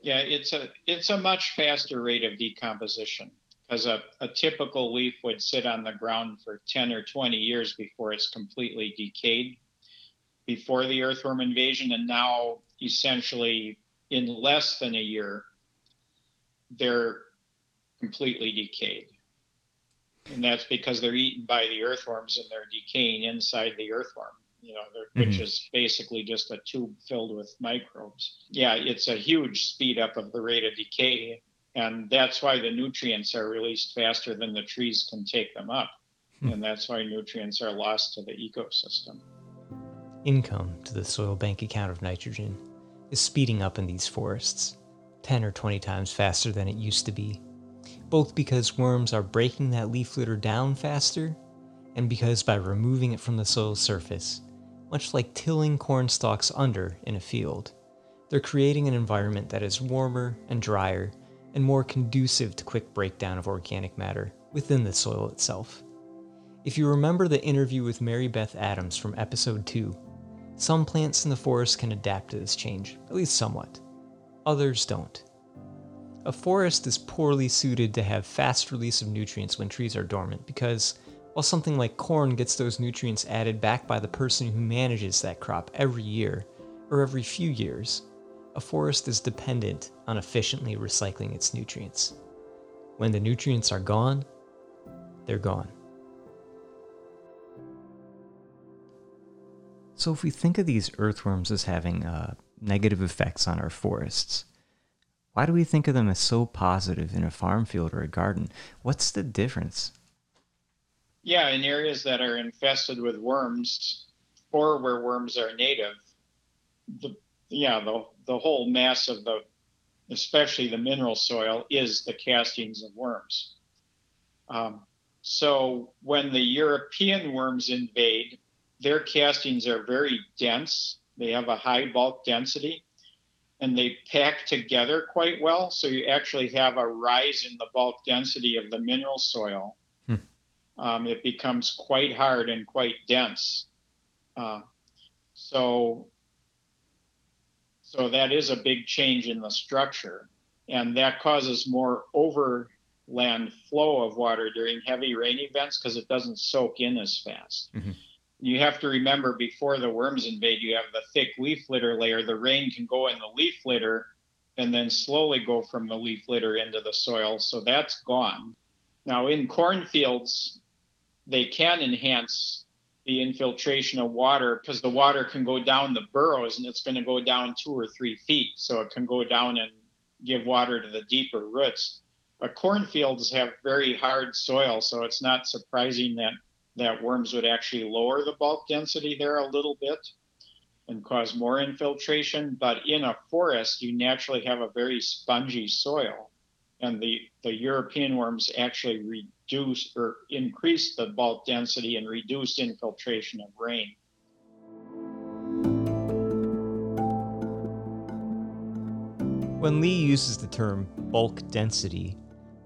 Yeah, it's a it's a much faster rate of decomposition because a, a typical leaf would sit on the ground for 10 or 20 years before it's completely decayed before the earthworm invasion and now essentially in less than a year they're completely decayed and that's because they're eaten by the earthworms and they're decaying inside the earthworm you know mm-hmm. which is basically just a tube filled with microbes yeah it's a huge speed up of the rate of decay and that's why the nutrients are released faster than the trees can take them up hmm. and that's why nutrients are lost to the ecosystem income to the soil bank account of nitrogen is speeding up in these forests 10 or 20 times faster than it used to be both because worms are breaking that leaf litter down faster and because by removing it from the soil surface much like tilling corn stalks under in a field they're creating an environment that is warmer and drier and more conducive to quick breakdown of organic matter within the soil itself. If you remember the interview with Mary Beth Adams from episode 2, some plants in the forest can adapt to this change, at least somewhat. Others don't. A forest is poorly suited to have fast release of nutrients when trees are dormant because, while something like corn gets those nutrients added back by the person who manages that crop every year, or every few years, a forest is dependent on efficiently recycling its nutrients. When the nutrients are gone, they're gone. So, if we think of these earthworms as having uh, negative effects on our forests, why do we think of them as so positive in a farm field or a garden? What's the difference? Yeah, in areas that are infested with worms or where worms are native, the yeah, the the whole mass of the especially the mineral soil, is the castings of worms. Um, so when the European worms invade, their castings are very dense. They have a high bulk density and they pack together quite well. So you actually have a rise in the bulk density of the mineral soil. Hmm. Um, it becomes quite hard and quite dense. Uh, so, so that is a big change in the structure, and that causes more overland flow of water during heavy rain events because it doesn't soak in as fast. Mm-hmm you have to remember before the worms invade, you have the thick leaf litter layer. The rain can go in the leaf litter and then slowly go from the leaf litter into the soil. So that's gone. Now, in cornfields, they can enhance the infiltration of water because the water can go down the burrows and it's going to go down two or three feet. So it can go down and give water to the deeper roots. But cornfields have very hard soil, so it's not surprising that that worms would actually lower the bulk density there a little bit and cause more infiltration. But in a forest, you naturally have a very spongy soil. And the, the European worms actually reduce or increase the bulk density and reduce infiltration of rain. When Lee uses the term bulk density,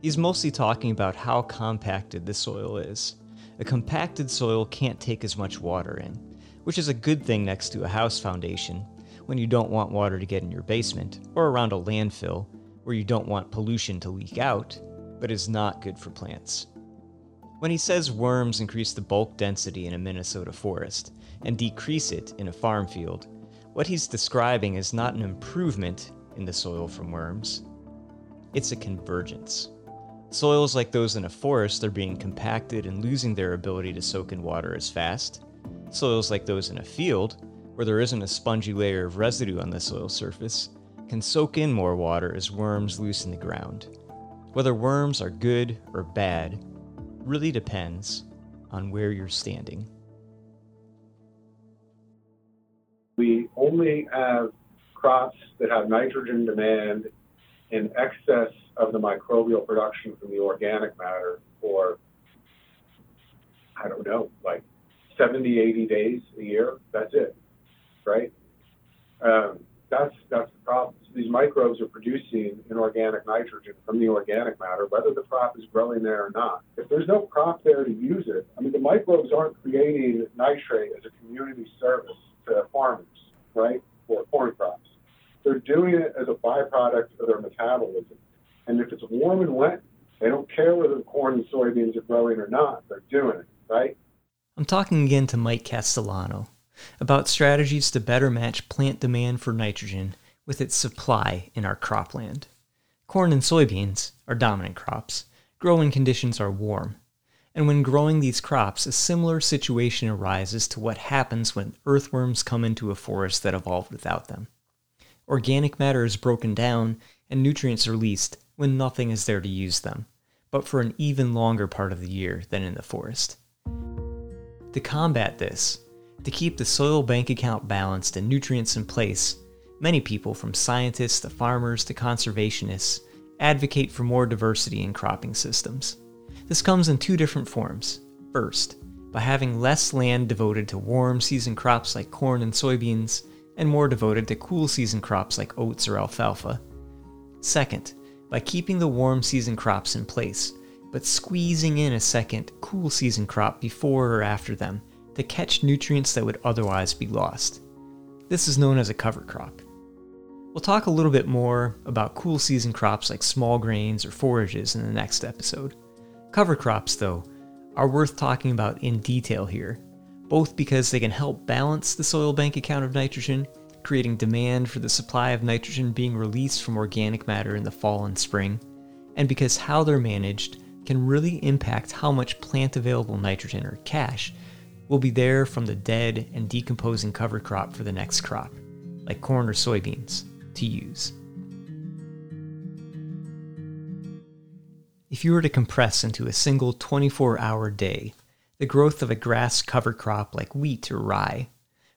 he's mostly talking about how compacted the soil is. A compacted soil can't take as much water in, which is a good thing next to a house foundation when you don't want water to get in your basement, or around a landfill where you don't want pollution to leak out, but is not good for plants. When he says worms increase the bulk density in a Minnesota forest and decrease it in a farm field, what he's describing is not an improvement in the soil from worms, it's a convergence. Soils like those in a forest are being compacted and losing their ability to soak in water as fast. Soils like those in a field, where there isn't a spongy layer of residue on the soil surface, can soak in more water as worms loosen the ground. Whether worms are good or bad really depends on where you're standing. We only have crops that have nitrogen demand in excess of the microbial production from the organic matter for, I don't know, like 70, 80 days a year. That's it, right? Um, that's that's the problem. These microbes are producing inorganic nitrogen from the organic matter, whether the crop is growing there or not. If there's no crop there to use it, I mean, the microbes aren't creating nitrate as a community service to farmers, right, for corn crops. They're doing it as a byproduct of their metabolism. And if it's warm and wet, they don't care whether the corn and soybeans are growing or not. They're doing it, right? I'm talking again to Mike Castellano about strategies to better match plant demand for nitrogen with its supply in our cropland. Corn and soybeans are dominant crops. Growing conditions are warm. And when growing these crops, a similar situation arises to what happens when earthworms come into a forest that evolved without them. Organic matter is broken down and nutrients released when nothing is there to use them, but for an even longer part of the year than in the forest. To combat this, to keep the soil bank account balanced and nutrients in place, many people, from scientists to farmers to conservationists, advocate for more diversity in cropping systems. This comes in two different forms. First, by having less land devoted to warm season crops like corn and soybeans, and more devoted to cool season crops like oats or alfalfa. Second, by keeping the warm season crops in place, but squeezing in a second cool season crop before or after them to catch nutrients that would otherwise be lost. This is known as a cover crop. We'll talk a little bit more about cool season crops like small grains or forages in the next episode. Cover crops, though, are worth talking about in detail here both because they can help balance the soil bank account of nitrogen, creating demand for the supply of nitrogen being released from organic matter in the fall and spring, and because how they're managed can really impact how much plant available nitrogen or cash will be there from the dead and decomposing cover crop for the next crop, like corn or soybeans, to use. If you were to compress into a single 24 hour day the growth of a grass cover crop like wheat or rye,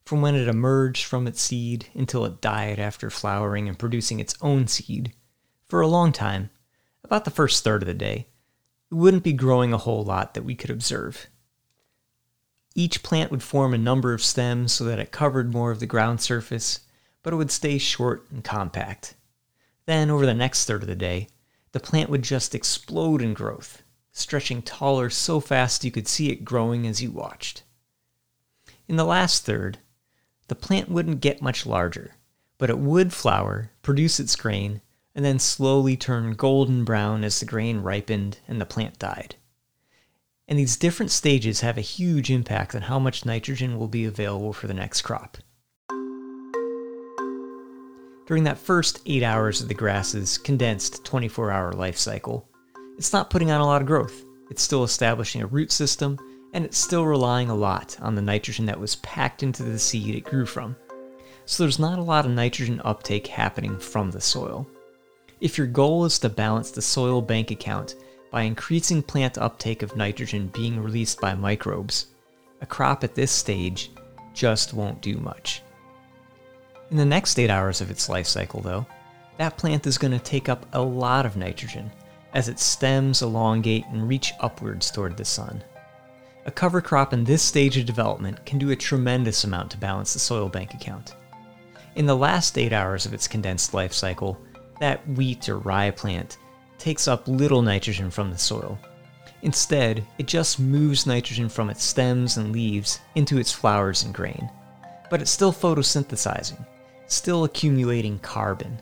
from when it emerged from its seed until it died after flowering and producing its own seed, For a long time, about the first third of the day, it wouldn't be growing a whole lot that we could observe. Each plant would form a number of stems so that it covered more of the ground surface, but it would stay short and compact. Then, over the next third of the day, the plant would just explode in growth, stretching taller so fast you could see it growing as you watched. In the last third, the plant wouldn't get much larger, but it would flower, produce its grain, and then slowly turn golden brown as the grain ripened and the plant died. And these different stages have a huge impact on how much nitrogen will be available for the next crop. During that first 8 hours of the grass's condensed 24 hour life cycle, it's not putting on a lot of growth. It's still establishing a root system and it's still relying a lot on the nitrogen that was packed into the seed it grew from. So there's not a lot of nitrogen uptake happening from the soil. If your goal is to balance the soil bank account by increasing plant uptake of nitrogen being released by microbes, a crop at this stage just won't do much. In the next 8 hours of its life cycle, though, that plant is going to take up a lot of nitrogen as its stems elongate and reach upwards toward the sun. A cover crop in this stage of development can do a tremendous amount to balance the soil bank account. In the last 8 hours of its condensed life cycle, that wheat or rye plant takes up little nitrogen from the soil. Instead, it just moves nitrogen from its stems and leaves into its flowers and grain. But it's still photosynthesizing, still accumulating carbon.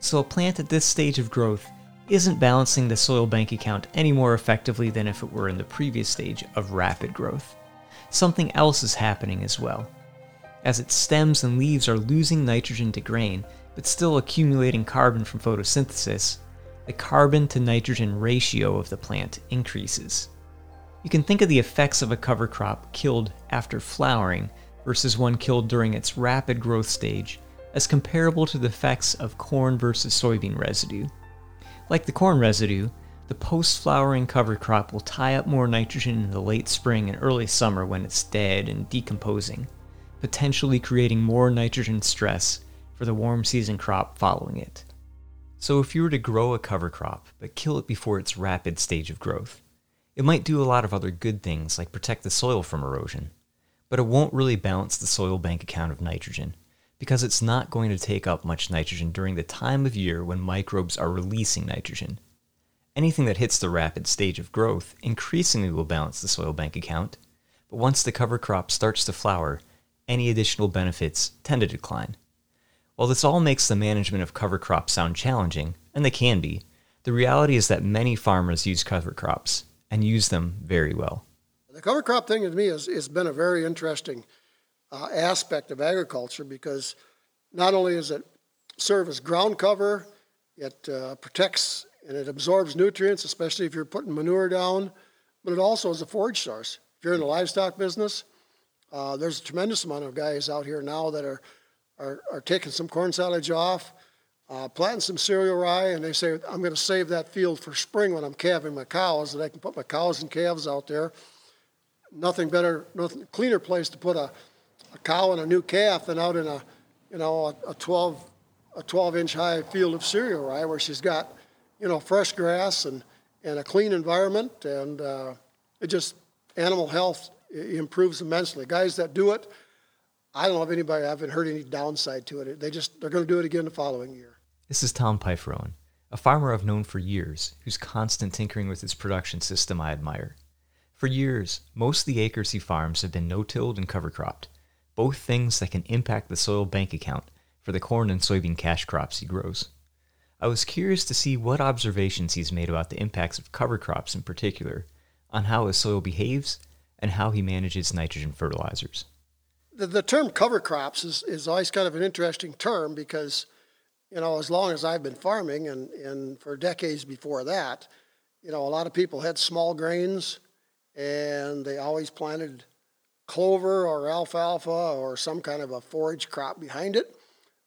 So a plant at this stage of growth isn't balancing the soil bank account any more effectively than if it were in the previous stage of rapid growth. Something else is happening as well. As its stems and leaves are losing nitrogen to grain, but still accumulating carbon from photosynthesis, the carbon to nitrogen ratio of the plant increases. You can think of the effects of a cover crop killed after flowering versus one killed during its rapid growth stage as comparable to the effects of corn versus soybean residue. Like the corn residue, the post flowering cover crop will tie up more nitrogen in the late spring and early summer when it's dead and decomposing, potentially creating more nitrogen stress for the warm season crop following it. So, if you were to grow a cover crop but kill it before its rapid stage of growth, it might do a lot of other good things like protect the soil from erosion, but it won't really balance the soil bank account of nitrogen because it's not going to take up much nitrogen during the time of year when microbes are releasing nitrogen. Anything that hits the rapid stage of growth increasingly will balance the soil bank account, but once the cover crop starts to flower, any additional benefits tend to decline. While this all makes the management of cover crops sound challenging, and they can be, the reality is that many farmers use cover crops and use them very well. The cover crop thing to me has, has been a very interesting uh, aspect of agriculture because not only does it serve as ground cover, it uh, protects and it absorbs nutrients, especially if you're putting manure down, but it also is a forage source. If you're in the livestock business, uh, there's a tremendous amount of guys out here now that are, are, are taking some corn silage off, uh, planting some cereal rye, and they say, I'm going to save that field for spring when I'm calving my cows, that I can put my cows and calves out there. Nothing better, nothing cleaner place to put a a cow and a new calf and out in a, you know, a, a 12 a 12 inch high field of cereal rye where she's got, you know, fresh grass and, and a clean environment and uh, it just animal health improves immensely. Guys that do it, I don't know if anybody I haven't heard any downside to it. They just they're going to do it again the following year. This is Tom Pifferone, a farmer I've known for years whose constant tinkering with his production system I admire. For years, most of the acres he farms have been no-tilled and cover cropped both things that can impact the soil bank account for the corn and soybean cash crops he grows. I was curious to see what observations he's made about the impacts of cover crops in particular on how his soil behaves and how he manages nitrogen fertilizers. The, the term cover crops is, is always kind of an interesting term because, you know, as long as I've been farming and, and for decades before that, you know, a lot of people had small grains and they always planted clover or alfalfa or some kind of a forage crop behind it.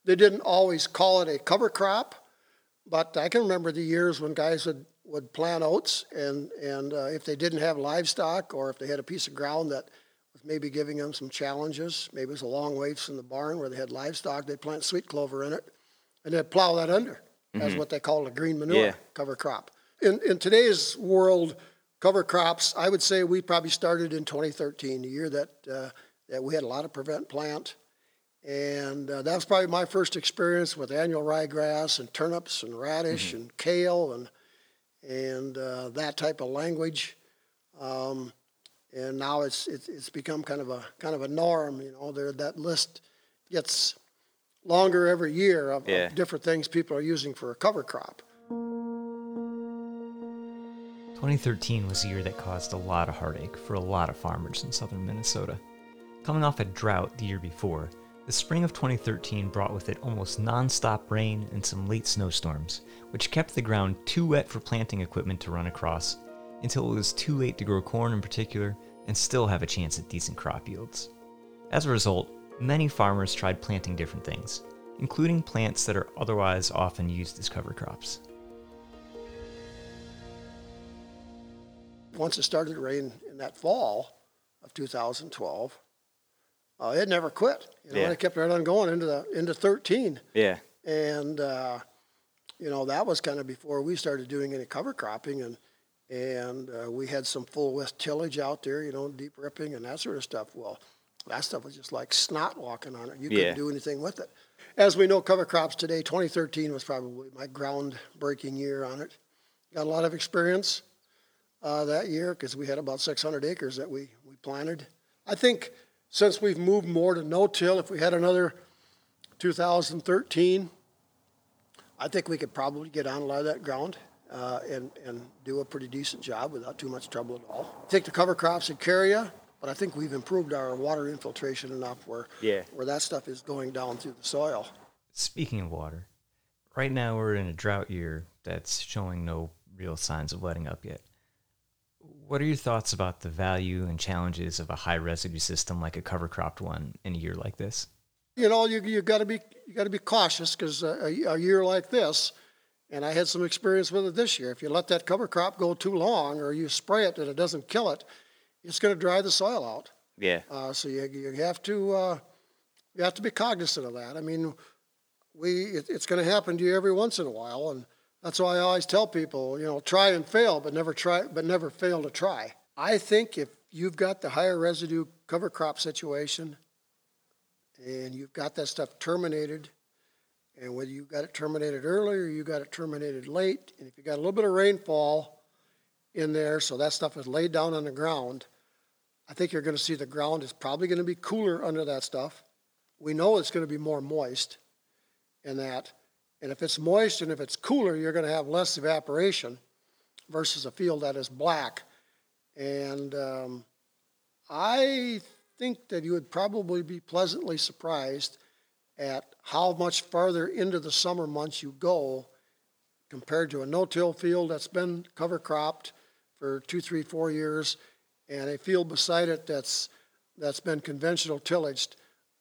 They didn't always call it a cover crop, but I can remember the years when guys would, would plant oats, and, and uh, if they didn't have livestock or if they had a piece of ground that was maybe giving them some challenges, maybe it was a long ways from the barn where they had livestock, they'd plant sweet clover in it, and they'd plow that under. as Mhm. what they call a green manure Yeah. cover crop. In, in today's world, cover crops, I would say we probably started in 2013, the year that, uh, that we had a lot of prevent plant. And uh, that was probably my first experience with annual ryegrass and turnips and radish and kale and, and uh, that type of language. Um, and now it's, it's, it's become kind of a, kind of a norm, you know, there, that list gets longer every year of, Yeah. of different things people are using for a cover crop. 2013 was a year that caused a lot of heartache for a lot of farmers in southern Minnesota. Coming off a drought the year before, the spring of 2013 brought with it almost non-stop rain and some late snowstorms, which kept the ground too wet for planting equipment to run across until it was too late to grow corn in particular and still have a chance at decent crop yields. As a result, many farmers tried planting different things, including plants that are otherwise often used as cover crops. Once it started to rain in that fall of 2012, uh, it never quit. You know, Yeah. it kept right on going into the into 13. Yeah. and uh, you know that was kind of before we started doing any cover cropping and and uh, we had some full width tillage out there you know deep ripping and that sort of stuff well that stuff was just like snot walking on it you couldn't do anything with it as we know cover crops today 2013 was probably my groundbreaking year on it got a lot of experience uh, that year because we had about 600 acres that we, we planted i think since we've moved more to no-till if we had another 2013 I think we could probably get on a lot of that ground uh, and, and do a pretty decent job without too much trouble at all. I think the cover crops would carry you, but I think we've improved our water infiltration enough where, Yeah. where that stuff is going down through the soil. Speaking of water, right now we're in a drought year that's showing no real signs of letting up yet. What are your thoughts about the value and challenges of a high residue system like a cover cropped one in a year like this? You know, you, you got to be you got to be cautious because a, a year like this, and I had some experience with it this year. If you let that cover crop go too long, or you spray it and it doesn't kill it, it's going to dry the soil out. Yeah. Uh, so you, you have to uh, you have to be cognizant of that. I mean, we it, it's going to happen to you every once in a while, and that's why I always tell people, you know, try and fail, but never try, but never fail to try. I think if you've got the higher residue cover crop situation, and you've got that stuff terminated, and whether you got it terminated early or you got it terminated late, and if you got a little bit of rainfall in there, so that stuff is laid down on the ground, I think you're going to see the ground is probably going to be cooler under that stuff. We know it's going to be more moist in that. And if it's moist and if it's cooler, you're going to have less evaporation versus a field that is black. And um, I think that you would probably be pleasantly surprised at how much farther into the summer months you go compared to a no-till field that's been cover cropped for two, three, four years, and a field beside it that's that's been conventional tillaged.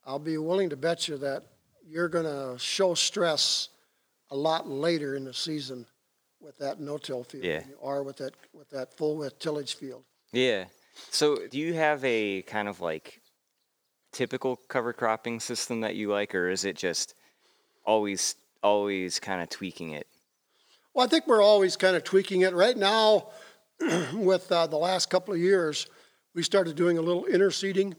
I'll be willing to bet you that you're going to show stress a lot later in the season with that no-till field Yeah. than you are with that with that full width tillage field. Yeah. So, do you have a kind of like typical cover cropping system that you like, or is it just always always kind of tweaking it? Well, I think we're always kind of tweaking it. Right now, with uh, the last couple of years, we started doing a little interseeding.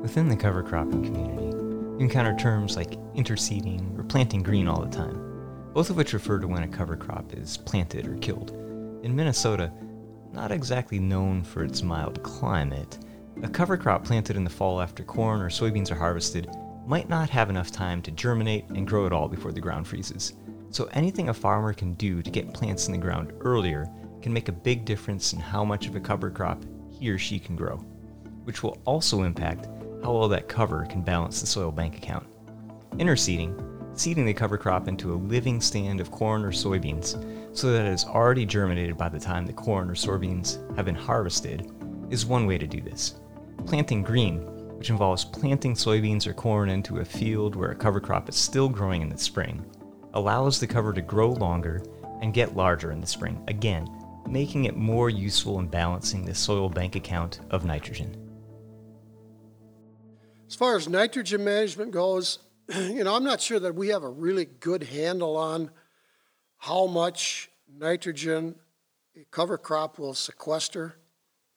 Within the cover cropping community, you encounter terms like interseeding or planting green all the time, both of which refer to when a cover crop is planted or killed. In Minnesota, not exactly known for its mild climate, a cover crop planted in the fall after corn or soybeans are harvested might not have enough time to germinate and grow at all before the ground freezes. So anything a farmer can do to get plants in the ground earlier can make a big difference in how much of a cover crop he or she can grow, which will also impact how well that cover can balance the soil bank account. Interseeding, seeding the cover crop into a living stand of corn or soybeans so that it is already germinated by the time the corn or soybeans have been harvested, is one way to do this. Planting green, which involves planting soybeans or corn into a field where a cover crop is still growing in the spring, allows the cover to grow longer and get larger in the spring, again, making it more useful in balancing the soil bank account of nitrogen. As far as nitrogen management goes, you know, I'm not sure that we have a really good handle on how much nitrogen a cover crop will sequester,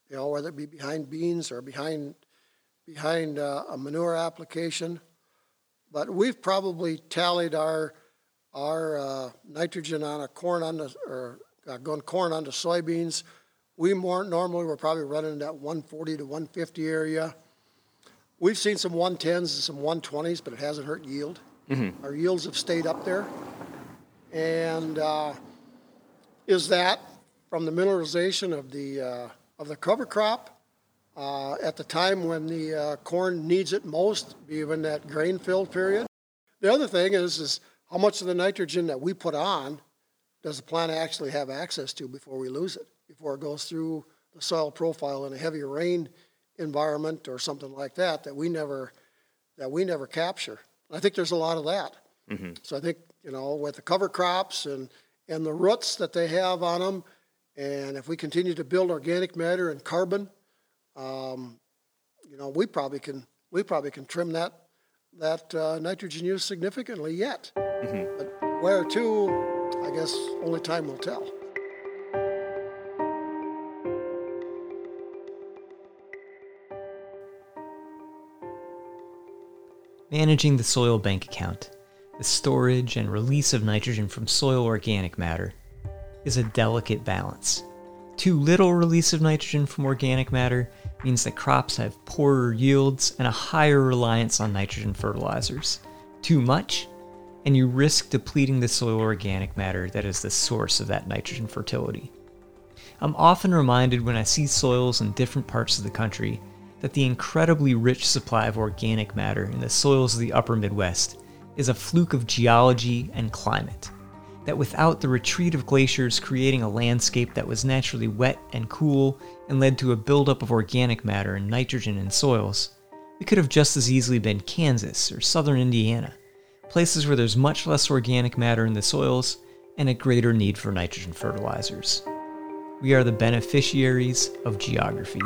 you know, whether it be behind beans or behind, behind uh, a manure application. But we've probably tallied our, our uh, nitrogen on a corn on the, or uh, going corn onto soybeans. We more normally we're probably running that 140 to 150 area. We've seen some 110s and some 120s, but it hasn't hurt yield. Mm-hmm. Our yields have stayed up there. And uh, is that from the mineralization of the, uh, of the cover crop uh, at the time when the uh, corn needs it most, even that grain filled period? The other thing is, is how much of the nitrogen that we put on does the plant actually have access to before we lose it, before it goes through the soil profile in a heavier rain environment or something like that that we never that we never capture. I think there's a lot of that. Mm-hmm. So I think you know with the cover crops and and the roots that they have on them, and if we continue to build organic matter and carbon, um, you know we probably can we probably can trim that that uh, nitrogen use significantly yet. Mm-hmm. But where to? I guess only time will tell. Managing the soil bank account, the storage and release of nitrogen from soil organic matter, is a delicate balance. Too little release of nitrogen from organic matter means that crops have poorer yields and a higher reliance on nitrogen fertilizers. Too much, and you risk depleting the soil organic matter that is the source of that nitrogen fertility. I'm often reminded when I see soils in different parts of the country that the incredibly rich supply of organic matter in the soils of the upper Midwest is a fluke of geology and climate. That without the retreat of glaciers creating a landscape that was naturally wet and cool and led to a buildup of organic matter and nitrogen in soils, we could have just as easily been Kansas or southern Indiana, places where there's much less organic matter in the soils and a greater need for nitrogen fertilizers. We are the beneficiaries of geography.